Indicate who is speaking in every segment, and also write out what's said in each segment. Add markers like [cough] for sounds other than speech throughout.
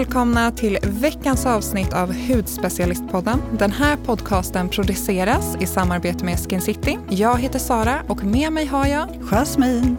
Speaker 1: välkomna till veckans avsnitt av Hudspecialistpodden. Den här podcasten produceras i samarbete med Skin City. Jag heter Sara och med mig har jag Jasmine.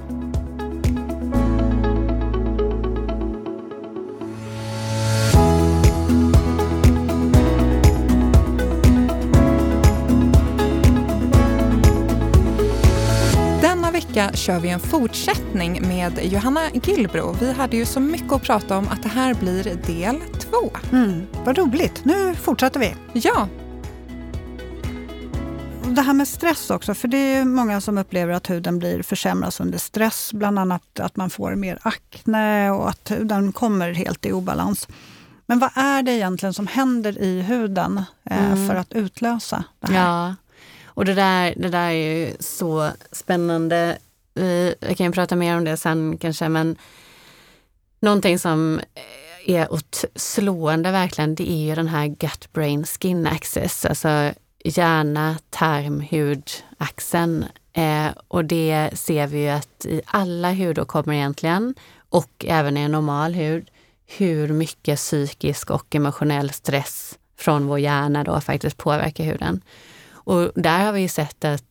Speaker 1: Vecka kör vi en fortsättning med Johanna Gillbro. Vi hade ju så mycket att prata om att det här blir del två.
Speaker 2: Mm, vad roligt. Nu fortsätter vi.
Speaker 1: Ja,
Speaker 2: Det här med stress också, för det är många som upplever att huden blir försämras under stress. Bland annat att man får mer akne och att huden kommer helt i obalans. Men vad är det egentligen som händer i huden eh,
Speaker 3: Mm.
Speaker 2: för att utlösa det här?
Speaker 3: Ja, och det där, det där är ju så spännande. Vi, jag kan ju prata mer om det sen kanske, men någonting som är slående verkligen, det är ju den här gut-brain skin axis, alltså hjärna, tarm, hud, axeln. Eh, och det ser vi ju att i alla hudåkommor egentligen, och även i en normal hud, hur mycket psykisk och emotionell stress från vår hjärna då faktiskt påverkar huden. Och där har vi ju sett att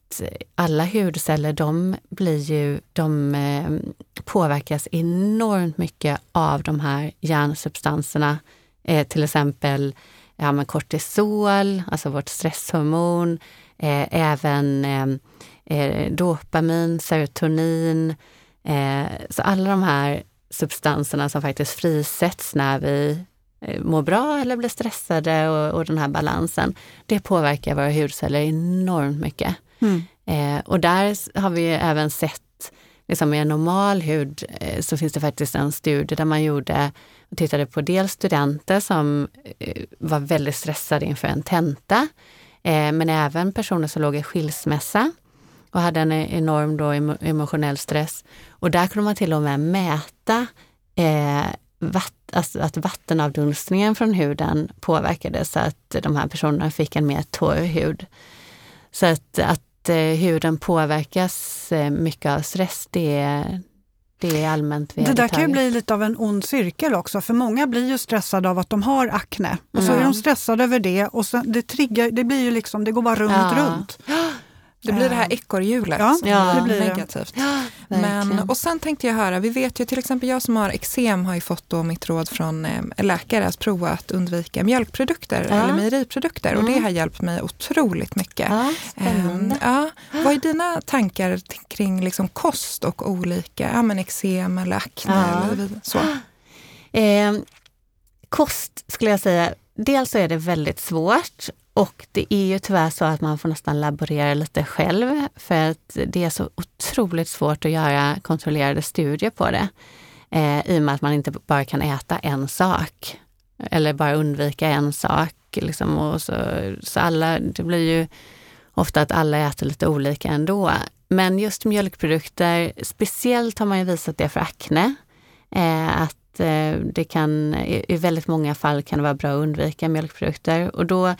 Speaker 3: alla hudceller, de blir ju, de eh, påverkas enormt mycket av de här järnsubstanserna. Eh, till exempel ja, men kortisol, alltså vårt stresshormon, eh, även eh, eh, dopamin, serotonin. Eh, så alla de här substanserna som faktiskt frisätts när vi eh, mår bra eller blir stressade och, och den här balansen, det påverkar våra hudceller enormt mycket.
Speaker 2: Mm.
Speaker 3: Eh, och där har vi även sett, liksom i en normal hud, eh, så finns det faktiskt en studie där man gjorde och tittade på dels studenter som eh, var väldigt stressade inför en tenta, eh, men även personer som låg i skilsmässa och hade en enorm då emotionell stress. Och där kunde man till och med mäta eh, vatt, alltså att vattenavdunstningen från huden påverkades så att de här personerna fick en mer torr hud. Så att, att eh, huden påverkas eh, mycket av stress, det är, det är allmänt
Speaker 2: Det där kan ju
Speaker 3: vedertaget.
Speaker 2: bli lite av en ond cirkel också, för många blir ju stressade av att de har akne. Och så
Speaker 3: Mm.
Speaker 2: är de stressade över det och sen, det triggar, det blir ju liksom, det går bara runt,
Speaker 3: Ja.
Speaker 2: runt. [gasps]
Speaker 1: det blir det här
Speaker 2: Eh,
Speaker 1: ekorrhjulet
Speaker 2: ja,
Speaker 1: som
Speaker 3: Ja.
Speaker 2: det blir
Speaker 1: negativt.
Speaker 3: Ja,
Speaker 1: Men, och sen tänkte jag höra, vi vet ju till exempel jag som har eksem har ju fått då mitt råd från eh, läkare att prova att undvika mjölkprodukter
Speaker 3: Ja.
Speaker 1: eller mejeriprodukter och det
Speaker 3: Mm.
Speaker 1: har hjälpt mig otroligt mycket.
Speaker 3: ja,
Speaker 1: Ehm,
Speaker 3: spännande.
Speaker 1: ja. Vad är dina tankar kring liksom kost och olika ja, men eksem eller akne? Eller så?
Speaker 3: Eh, kost skulle jag säga, dels så är det väldigt svårt och det är ju tyvärr så att man får nästan laborera lite själv för att det är så otroligt svårt att göra kontrollerade studier på det. Eh, I och med att man inte bara kan äta en sak eller bara undvika en sak. Liksom, och så, så alla, det blir ju ofta att alla äter lite olika ändå. Men just mjölkprodukter, speciellt har man ju visat det för akne. Eh, att eh, det kan, i, i väldigt många fall kan det vara bra att undvika mjölkprodukter. Och då,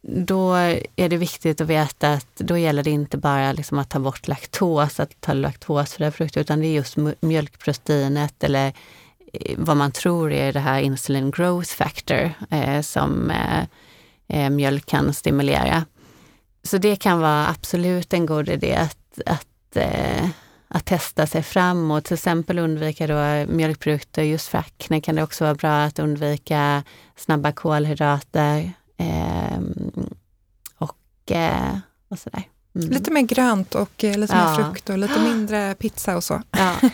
Speaker 3: då är det viktigt att veta att då gäller det inte bara liksom att ta bort laktos, att ta laktosfria frukter, utan det är just mjölkproteinet eller eh, vad man tror är det här insulin growth factor eh, som eh, eh, mjölk kan stimulera. Så det kan vara absolut en god idé att, att, eh, att testa sig fram och till exempel undvika då mjölkprodukter. Just för akne kan det också vara bra att undvika snabba kolhydrater och, eh, och sådär. Mm.
Speaker 1: Lite mer grönt och eh, lite
Speaker 3: Ja.
Speaker 1: mer frukt och lite mindre pizza och så.
Speaker 3: Ja. [laughs]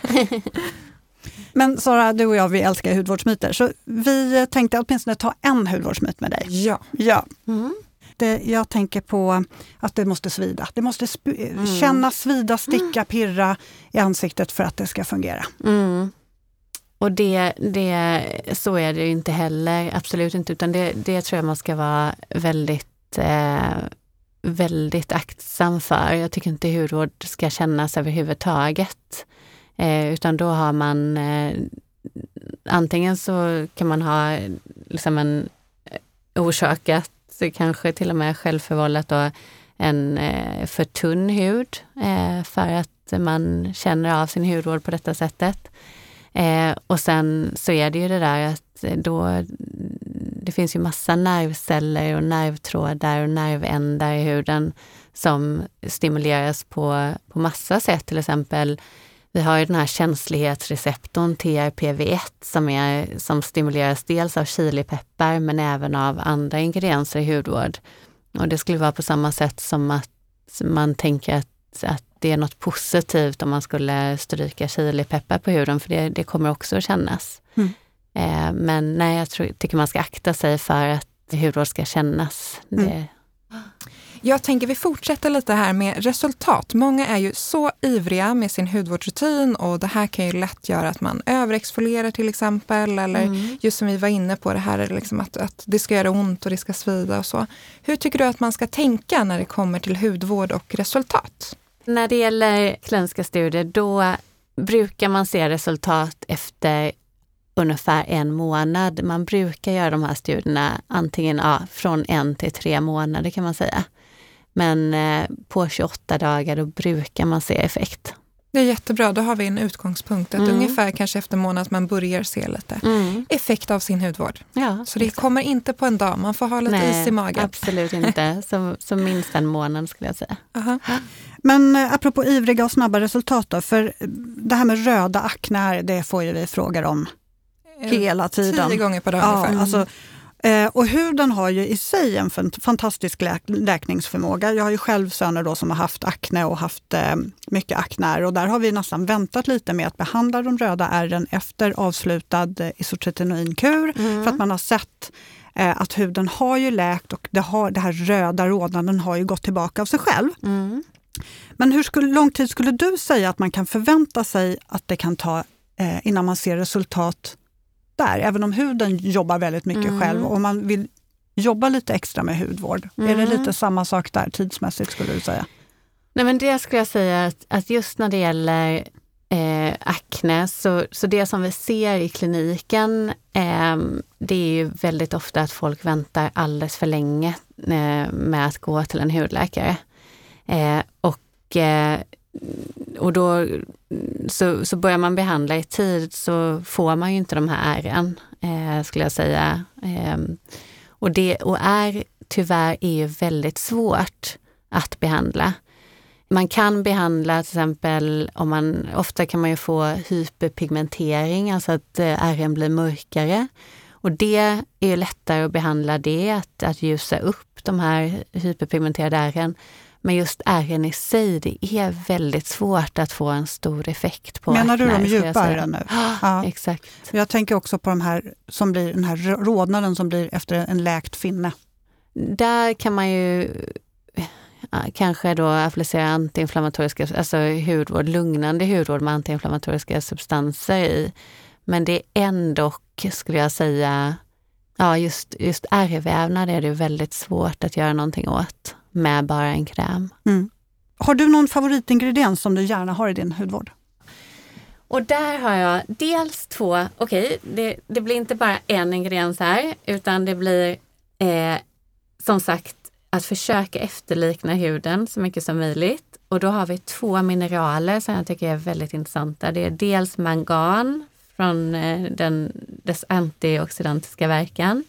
Speaker 2: Men Sara, du och jag vi älskar hudvårdsmyter, så vi tänkte åtminstone ta en hudvårdsmyt med dig.
Speaker 1: Ja,
Speaker 2: Ja,
Speaker 3: Mm.
Speaker 2: det, jag tänker på att det måste svida. Det måste sp-
Speaker 3: Mm.
Speaker 2: kännas, svida, sticka, pirra i ansiktet för att det ska fungera.
Speaker 3: Mm. Och det, det, så är det ju inte heller, absolut inte, utan det, det tror jag man ska vara väldigt, eh, väldigt aktsam för. Jag tycker inte hudvård ska kännas överhuvudtaget. Eh, utan då har man, eh, antingen så kan man ha liksom en eh, orsakat, kanske till och med självförvållat då, en eh, för tunn hud eh, för att man känner av sin hudvård på detta sättet. Eh, och sen så är det ju det där att eh, då, det finns ju massa nervceller och nervtrådar och nervändar i huden som stimuleras på, på massa sätt. Till exempel, vi har ju den här känslighetsreceptorn TRPV1 som, är, som stimuleras dels av chilipeppar men även av andra ingredienser i hudvård. Och det skulle vara på samma sätt som att man tänker att, att det är något positivt om man skulle stryka chilipeppar på huden, för det, det kommer också att kännas. Mm. Eh, men nej, jag tror, tycker man ska akta sig för att hudvård ska kännas. Mm. Det,
Speaker 1: jag tänker vi fortsätter lite här med resultat. Många är ju så ivriga med sin hudvårdsrutin och det här kan ju lätt göra att man överexfolierar till exempel. Eller mm. just som vi var inne på det här liksom att, att det ska göra ont och det ska svida och så. Hur tycker du att man ska tänka när det kommer till hudvård och resultat?
Speaker 3: När det gäller kliniska studier, då brukar man se resultat efter ungefär en månad. Man brukar göra de här studierna antingen ja, från en till tre månader kan man säga. Men eh, på 28 dagar då brukar man se effekt.
Speaker 1: Det är jättebra, då har vi en utgångspunkt. Att mm. Ungefär kanske efter månad man börjar se lite mm. effekt av sin hudvård. Ja, så det exakt. kommer inte på en dag, man får ha lite Nej, is i magen.
Speaker 3: Absolut inte, som, som minst en månad skulle jag säga.
Speaker 2: Aha. Men eh, apropå ivriga och snabba resultat då, för det här med röda akne, det får ju vi frågor om eh, hela tiden.
Speaker 1: Tio gånger per dag ja, ungefär.
Speaker 2: Alltså, Eh, och huden har ju i sig en fantastisk läk läkningsförmåga. Jag har ju själv söner då som har haft akne och haft eh, mycket akne och där har vi nästan väntat lite med att behandla de röda ärren efter avslutad eh, isotretinoinkur mm. för att man har sett eh, att huden har ju läkt och det, har, det här röda rodnaden har ju gått tillbaka av sig själv. Mm. Men hur skulle, lång tid skulle du säga att man kan förvänta sig att det kan ta eh, innan man ser resultat där, även om huden jobbar väldigt mycket mm. själv och man vill jobba lite extra med hudvård. Mm. Är det mm. lite samma sak där tidsmässigt skulle du säga?
Speaker 3: Nej men det skulle jag säga att, att just när det gäller eh, akne, så, så det som vi ser i kliniken, eh, det är ju väldigt ofta att folk väntar alldeles för länge eh, med att gå till en hudläkare. Eh, och eh, och då så, så börjar man behandla i tid så får man ju inte de här ärren, eh, skulle jag säga. Eh, och, det, och är tyvärr är ju väldigt svårt att behandla. Man kan behandla till exempel, om man, ofta kan man ju få hyperpigmentering, alltså att eh, ärren blir mörkare. Och det är ju lättare att behandla det, att, att ljusa upp de här hyperpigmenterade ärren. Men just ärren i sig, det är väldigt svårt att få en stor effekt på
Speaker 2: Menar du de djupa ärren nu? [gasps]
Speaker 3: Ja, exakt.
Speaker 2: Jag tänker också på de här som blir, den här rodnaden som blir efter en läkt finne.
Speaker 3: Där kan man ju kanske då applicera antiinflammatoriska, alltså hudvård, lugnande hudvård med antiinflammatoriska substanser i. Men det är ändå, skulle jag säga, ja just, just ärrvävnad är det väldigt svårt att göra någonting åt med bara en kräm. Mm.
Speaker 2: Har du någon favoritingrediens som du gärna har i din hudvård?
Speaker 3: Och där har jag dels två, okej, okay, det, det, blir inte bara en ingrediens här, utan det blir eh, som sagt att försöka efterlikna huden så mycket som möjligt. Och då har vi två mineraler som jag tycker är väldigt intressanta. Det är dels mangan från eh, den, dess antioxidantiska verkan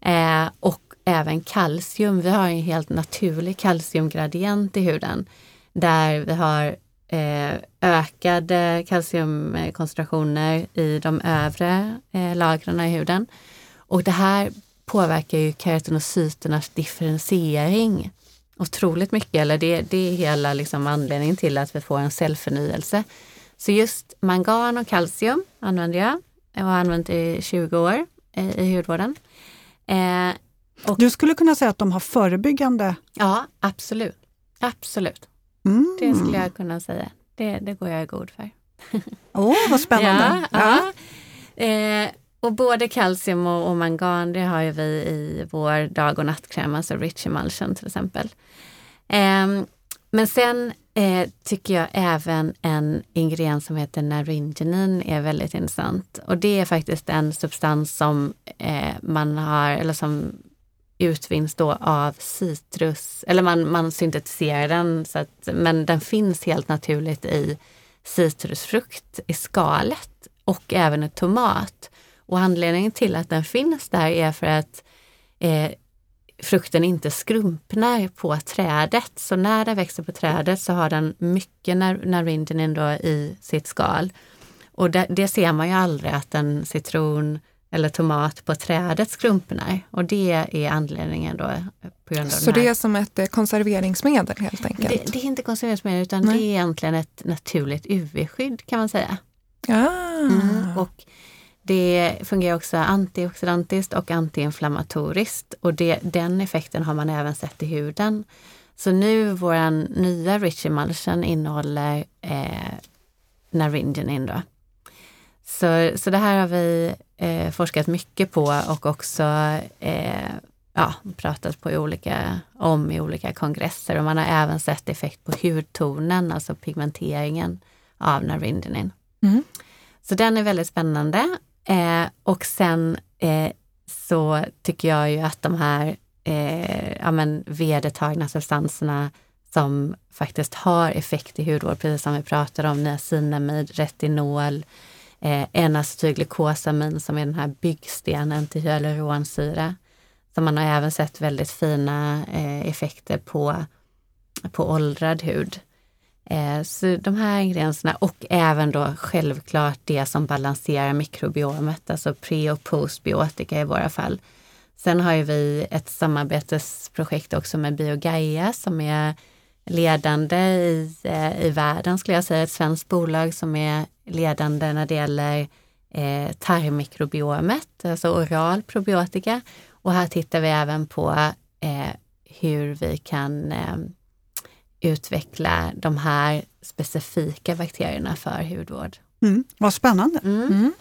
Speaker 3: eh, och även kalcium. Vi har en helt naturlig kalciumgradient i huden där vi har eh, ökade kalciumkoncentrationer i de övre eh, lagren i huden. Och det här påverkar ju keratinocyternas differentiering otroligt mycket, eller det, det är hela liksom anledningen till att vi får en cellförnyelse. Så just mangan och kalcium använder jag och har använt i 20 år i, i hudvården.
Speaker 2: Eh, och, du skulle kunna säga att de har förebyggande?
Speaker 3: Ja, absolut. Absolut. Mm. Det skulle jag kunna säga. Det, det går jag i god för.
Speaker 2: Åh, oh, vad [laughs] spännande!
Speaker 3: ja, ja. Eh, och både kalcium och, och, mangan, det har ju vi i vår dag och nattkräm, alltså Rich Emulsion till exempel. Eh, men sen eh, tycker jag även en ingrediens som heter naringenin är väldigt intressant. Och det är faktiskt en substans som eh, man har, eller som utvinns då av citrus, eller man, man syntetiserar den, så att, men den finns helt naturligt i citrusfrukt i skalet. och även i tomat. Och anledningen till att den finns där är för att eh, frukten inte skrumpnar på trädet. Så när den växer på trädet så har den mycket narindinin i sitt skal. Och det, det, ser man ju aldrig att en citron eller tomat på trädet skrumpnar. Och det är anledningen då. På grund av
Speaker 1: så det är som ett eh, konserveringsmedel helt enkelt?
Speaker 3: Det, det är inte konserveringsmedel utan Nej. det är egentligen ett naturligt UV-skydd kan man säga.
Speaker 1: Ah. Mm,
Speaker 3: och det fungerar också antioxidantiskt och antiinflammatoriskt och det, den effekten har man även sett i huden. Så nu vår nya Rich Emulsion innehåller eh, Naringenin. Då. Så, så det här har vi eh, forskat mycket på och också eh, ja, pratat på i olika, om i olika kongresser och man har även sett effekt på hudtonen, alltså pigmenteringen av Naringenin. Mm. Så den är väldigt spännande. Eh, och sen eh, så tycker jag ju att de här eh, ja, men vedertagna substanserna som faktiskt har effekt i hudvård, precis som vi pratade om, niacinamid, retinol, eh, N-acetylglukosamin som är den här byggstenen till hyaluronsyra. Så man har även sett väldigt fina eh, effekter på, på åldrad hud. Eh, så de här ingredienserna och även då självklart det som balanserar mikrobiomet, alltså pre och postbiotika i våra fall. Sen har ju vi ett samarbetsprojekt också med Biogaia som är ledande i, eh, i världen skulle jag säga, ett svenskt bolag som är ledande när det gäller eh, tarmmikrobiomet, alltså oral probiotika. Och här tittar vi även på eh, hur vi kan eh, utveckla de här specifika bakterierna för hudvård.
Speaker 2: Mm, vad spännande! Mm. Mm.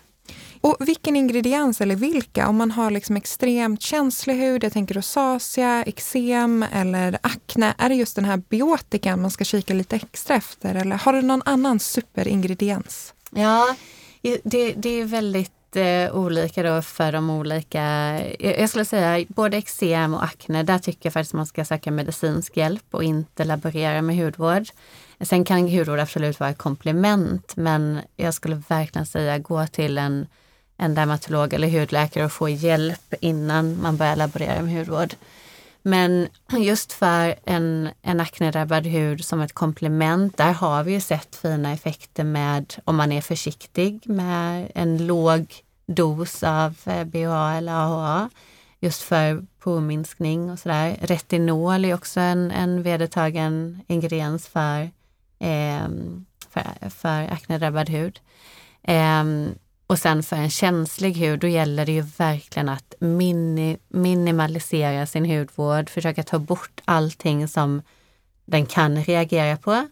Speaker 1: Och vilken ingrediens eller vilka, om man har liksom extremt känslig hud, jag tänker rosacea, eksem eller akne, är det just den här biotikan man ska kika lite extra efter eller har du någon annan superingrediens?
Speaker 3: Ja, det, det är väldigt eh, olika då för de olika, jag skulle säga både eksem och akne, där tycker jag faktiskt man ska söka medicinsk hjälp och inte laborera med hudvård. Sen kan hudvård absolut vara ett komplement, men jag skulle verkligen säga gå till en, en dermatolog eller hudläkare och få hjälp innan man börjar laborera med hudvård. Men just för en, en aknedrabbad hud som ett komplement, där har vi ju sett fina effekter med, om man är försiktig, med en låg dos av eh, BHA eller AHA. Just för påminskning och sådär. Retinol är också en, en vedertagen ingrediens för, eh, för, för aknedrabbad hud. Eh, och sen för en känslig hud, då gäller det ju verkligen att mini, minimalisera sin hudvård, försöka ta bort allting som den kan reagera på.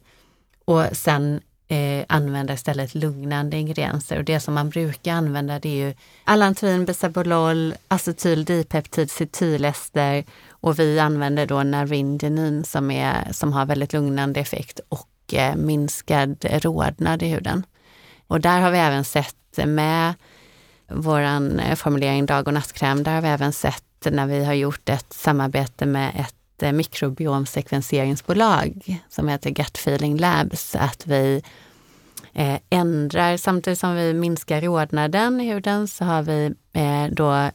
Speaker 3: Och sen eh, använda istället lugnande ingredienser. Och det som man brukar använda det är ju allantoin, bisabolol, acetyl, dipeptid, cetylester och vi använder då naringenin som, är, som har väldigt lugnande effekt och eh, minskad rodnad i huden. Och där har vi även sett med vår eh, formulering dag och nattkräm, där har vi även sett när vi har gjort ett samarbete med ett eh, mikrobiomsekvenseringsbolag som heter Gut Feeling Labs, att vi eh, ändrar, samtidigt som vi minskar rodnaden i huden så har vi då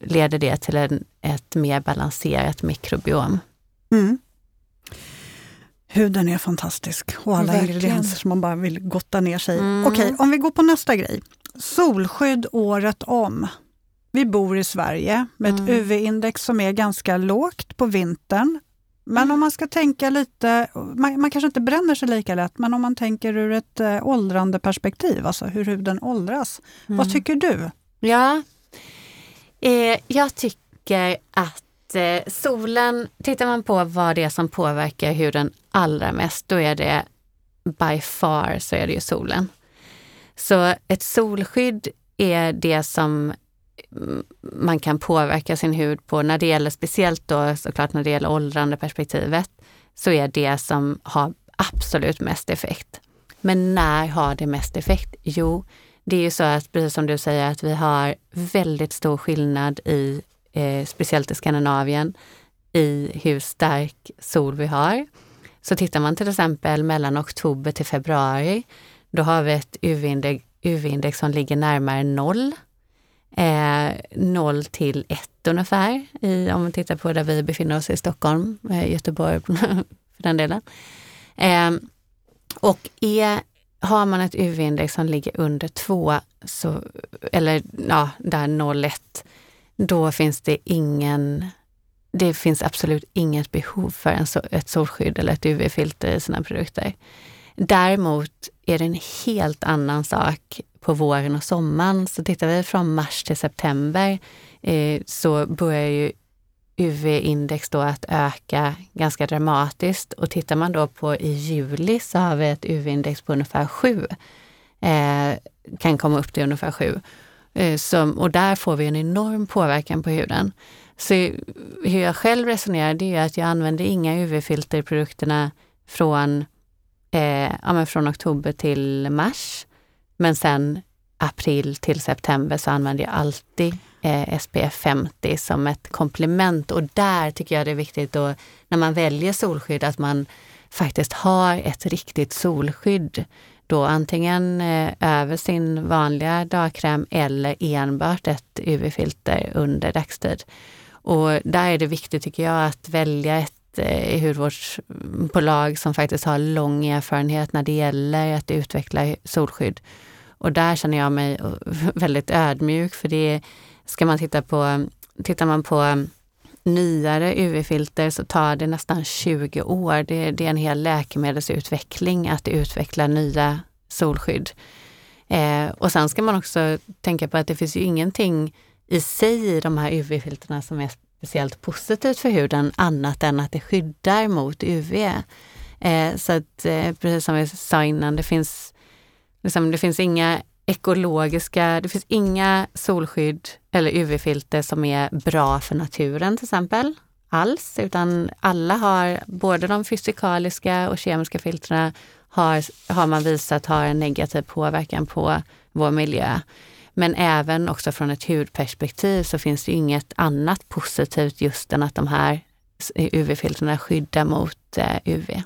Speaker 3: leder det till en, ett mer balanserat mikrobiom. Mm.
Speaker 2: Huden är fantastisk och alla Verkligen. ingredienser som man bara vill gotta ner sig mm. Okej, om vi går på nästa grej. Solskydd året om. Vi bor i Sverige med mm. ett UV-index som är ganska lågt på vintern. Men mm. om man ska tänka lite, man, man, kanske inte bränner sig lika lätt, men om man tänker ur ett äh, åldrande perspektiv, alltså hur huden åldras. Vad mm. tycker du?
Speaker 3: Ja, eh, jag tycker att eh, solen, tittar man på vad det är som påverkar huden allra mest, då är det by far så är det ju solen. Så ett solskydd är det som mm, man kan påverka sin hud på när det gäller, speciellt då såklart när det gäller åldrande perspektivet, så är det som har absolut mest effekt. Men när har det mest effekt? Jo, det är ju så att precis som du säger att vi har väldigt stor skillnad i eh, speciellt i Skandinavien, i hur stark sol vi har. Så tittar man till exempel mellan oktober till februari, då har vi ett UV-index UV-index som ligger närmare noll. Eh, 0 till 1 ungefär, i, om man tittar på där vi befinner oss i Stockholm, eh, Göteborg [laughs] för den delen. Eh, och är, har man ett UV-index som ligger under 2, så, eller ja, där 0,1, då finns det ingen det finns absolut inget behov för en, ett solskydd eller ett UV-filter i sina produkter. Däremot är det en helt annan sak på våren och sommaren. Så tittar vi från mars till september eh, så börjar ju UV-index då att öka ganska dramatiskt och tittar man då på i juli så har vi ett UV-index på ungefär 7. Eh, kan komma upp till ungefär 7. Eh, som, och där får vi en enorm påverkan på huden. Så hur jag själv resonerar det är att jag använder inga UV-filter i produkterna från, eh, ja, från oktober till mars. Men sen april till september så använder jag alltid eh, SPF 50 som ett komplement och där tycker jag det är viktigt då när man väljer solskydd att man faktiskt har ett riktigt solskydd. Då antingen eh, över sin vanliga dagkräm eller enbart ett UV-filter under dagstid. Och där är det viktigt tycker jag att välja ett eh, hudvårdsbolag mm, som faktiskt har lång erfarenhet när det gäller att utveckla solskydd. Och där känner jag mig [laughs] väldigt ödmjuk för det ska man titta på, tittar man på nyare UV-filter så tar det nästan 20 år. Det, det, är en hel läkemedelsutveckling att utveckla nya solskydd. Eh, och sen ska man också tänka på att det finns ju ingenting i sig i de här UV-filterna som är speciellt positivt för huden annat än att det skyddar mot UV. Eh, så att eh, precis som vi sa innan, det finns, liksom, det finns inga ekologiska, det finns inga solskydd eller UV-filter som är bra för naturen till exempel alls, utan alla har, både de fysikaliska och kemiska filtrerna har, har man visat har en negativ påverkan på vår miljö. Men även också från ett hudperspektiv så finns det inget annat positivt just än att de här UV-filtrerna skyddar mot eh, UV.
Speaker 1: Mm.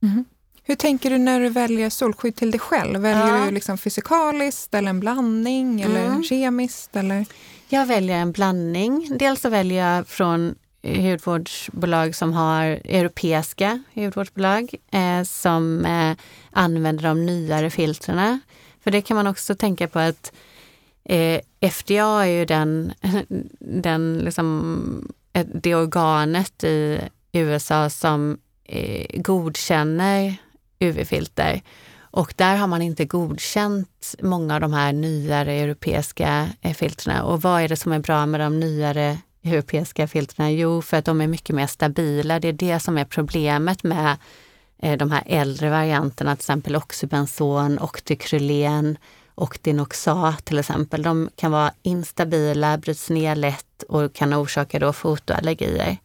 Speaker 1: Mm-hmm. Hur tänker du när du väljer solskydd till dig själv? Väljer ja. du liksom fysikaliskt eller en blandning eller mm. kemiskt? Eller?
Speaker 3: Jag väljer en blandning. Dels så väljer jag från hudvårdsbolag som har europeiska hudvårdsbolag eh, som eh, använder de nyare filtrerna. För det kan man också tänka på att Eh, FDA är ju den, [laughs] den liksom, det organet i USA som eh, godkänner UV-filter. Och där har man inte godkänt många av de här nyare europeiska eh, filtrerna. Och vad är det som är bra med de nyare europeiska filtrerna? Jo, för att de är mycket mer stabila. Det är det som är problemet med eh, de här äldre varianterna, till exempel oxybenson, octykrylen, och dinoxat till exempel, de kan vara instabila, bryts ner lätt och kan orsaka då fotoallergier.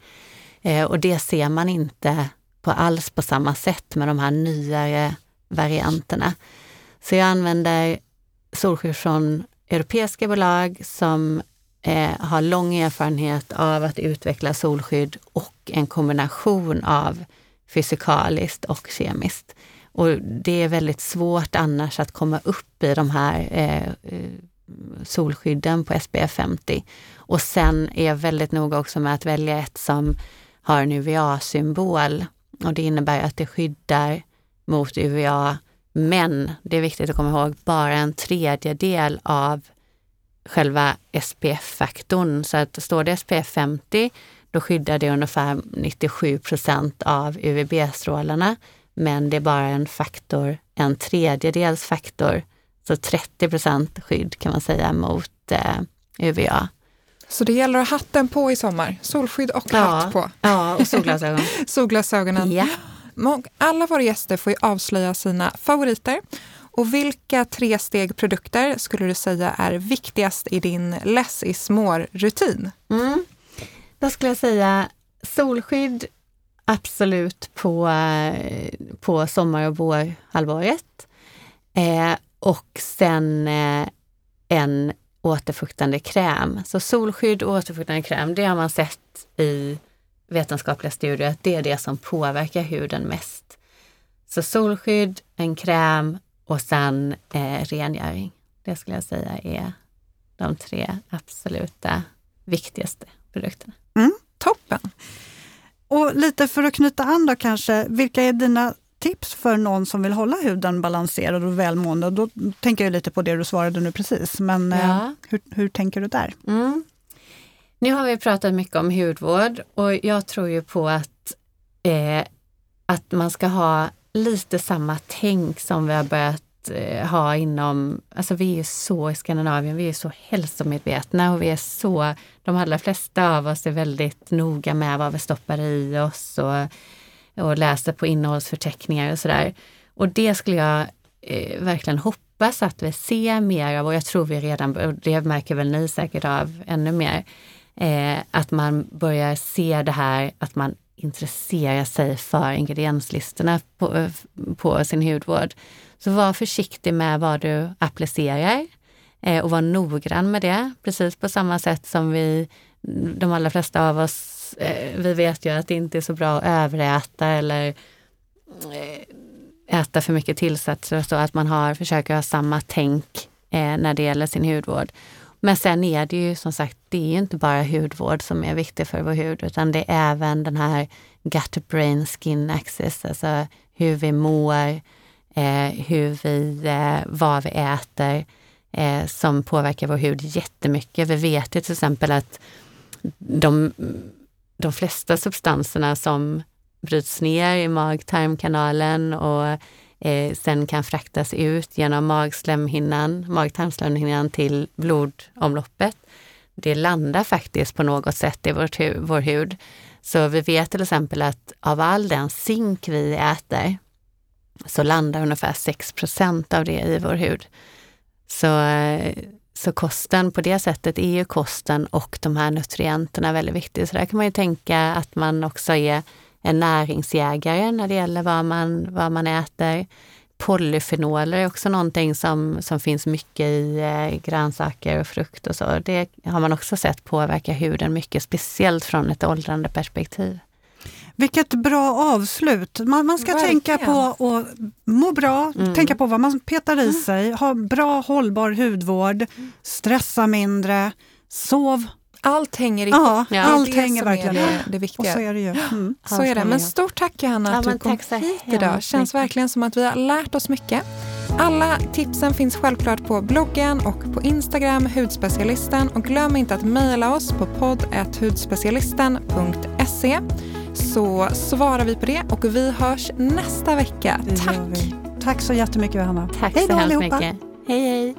Speaker 3: Eh, och det ser man inte på alls på samma sätt med de här nyare varianterna. Så jag använder solskydd från europeiska bolag som eh, har lång erfarenhet av att utveckla solskydd och en kombination av fysikaliskt och kemiskt. Och det är väldigt svårt annars att komma upp i de här eh, solskydden på SPF 50. Och sen är jag väldigt noga också med att välja ett som har en UVA-symbol. Och det innebär att det skyddar mot UVA, men det är viktigt att komma ihåg, bara en tredjedel av själva SPF-faktorn. Så att står det SPF 50, då skyddar det ungefär 97 procent av UVB-strålarna. Men det är bara en faktor, en tredjedels faktor, så 30 procent skydd kan man säga mot eh, UVA.
Speaker 1: Så det gäller att ha hatten på i sommar, solskydd och ja, hatt på.
Speaker 3: Ja, och solglasögon. [laughs]
Speaker 1: Solglasögonen.
Speaker 3: Ja.
Speaker 1: Alla våra gäster får ju avslöja sina favoriter. Och vilka tre steg produkter skulle du säga är viktigast i din less is more-rutin?
Speaker 3: Mm. Då skulle jag säga solskydd, Absolut på, på sommar och vårhalvåret. Eh, och sen eh, en återfuktande kräm. Så solskydd och återfuktande kräm, det har man sett i vetenskapliga studier att det är det som påverkar huden mest. Så solskydd, en kräm och sen eh, rengöring. Det skulle jag säga är de tre absoluta viktigaste produkterna.
Speaker 1: Mm, toppen!
Speaker 2: Och lite för att knyta an då kanske, vilka är dina tips för någon som vill hålla huden balanserad och välmående? Då tänker jag lite på det du svarade nu precis, men ja. eh, hur, hur, tänker du där?
Speaker 3: Mm. Nu har vi pratat mycket om hudvård och jag tror ju på att, eh, att man ska ha lite samma tänk som vi har börjat eh, ha inom, alltså vi är så i Skandinavien, vi är så hälsomedvetna och vi är så, de allra flesta av oss är väldigt noga med vad vi stoppar i oss och, och läser på innehållsförteckningar och sådär. Och det skulle jag eh, verkligen hoppas att vi ser mer av och jag tror vi redan, och det märker väl ni säkert av ännu mer, eh, att man börjar se det här att man intresserar sig för ingredienslistorna på, eh, på sin hudvård. Så var försiktig med vad du applicerar eh, och var noggrann med det. Precis på samma sätt som vi, de allra flesta av oss, eh, vi vet ju att det inte är så bra att överäta eller eh, äta för mycket tillsatser så att man har, försöker ha samma tänk eh, när det gäller sin hudvård. Men sen är det ju som sagt, det är inte bara hudvård som är viktig för vår hud, utan det är även den här gut brain skin axis, alltså hur vi mår, eh, hur vi, eh, vad vi äter, eh, som påverkar vår hud jättemycket. Vi vet ju till exempel att de, de flesta substanserna som bryts ner i mag-tarmkanalen och eh, sen kan fraktas ut genom magslemhinnan, mag-tarmslemhinnan till blodomloppet. Det landar faktiskt på något sätt i vårt hu vår hud. Så vi vet till exempel att av all den zink vi äter så landar ungefär 6% av det i vår hud. Så, eh, så kosten på det sättet är ju kosten och de här nutrienterna väldigt viktiga. Så där kan man ju tänka att man också är en näringsjägare när det gäller vad man, vad man äter. Polyfenoler är också någonting som, som finns mycket i eh, grönsaker och frukt och så. Det har man också sett påverka huden mycket, speciellt från ett åldrande perspektiv.
Speaker 2: Vilket bra avslut! Man, man ska Verkligen. tänka på att må bra, mm. tänka på vad man petar i mm. sig, ha bra hållbar hudvård, stressa mindre, sov
Speaker 1: allt hänger ihop.
Speaker 2: Ja, allt hänger verkligen
Speaker 1: det, det viktiga.
Speaker 2: Och så är det ju. Mm.
Speaker 1: Så är det. Men stort tack Johanna ja, att du kom hit idag. Känns verkligen som att vi har lärt oss mycket. Alla tipsen finns självklart på bloggen och på Instagram, hudspecialisten. Och glöm inte att mejla oss på podd.hudspecialisten.se så svarar vi på det och vi hörs nästa vecka. Tack!
Speaker 2: Tack så jättemycket Johanna.
Speaker 3: Tack hej så hemskt mycket. Hej hej!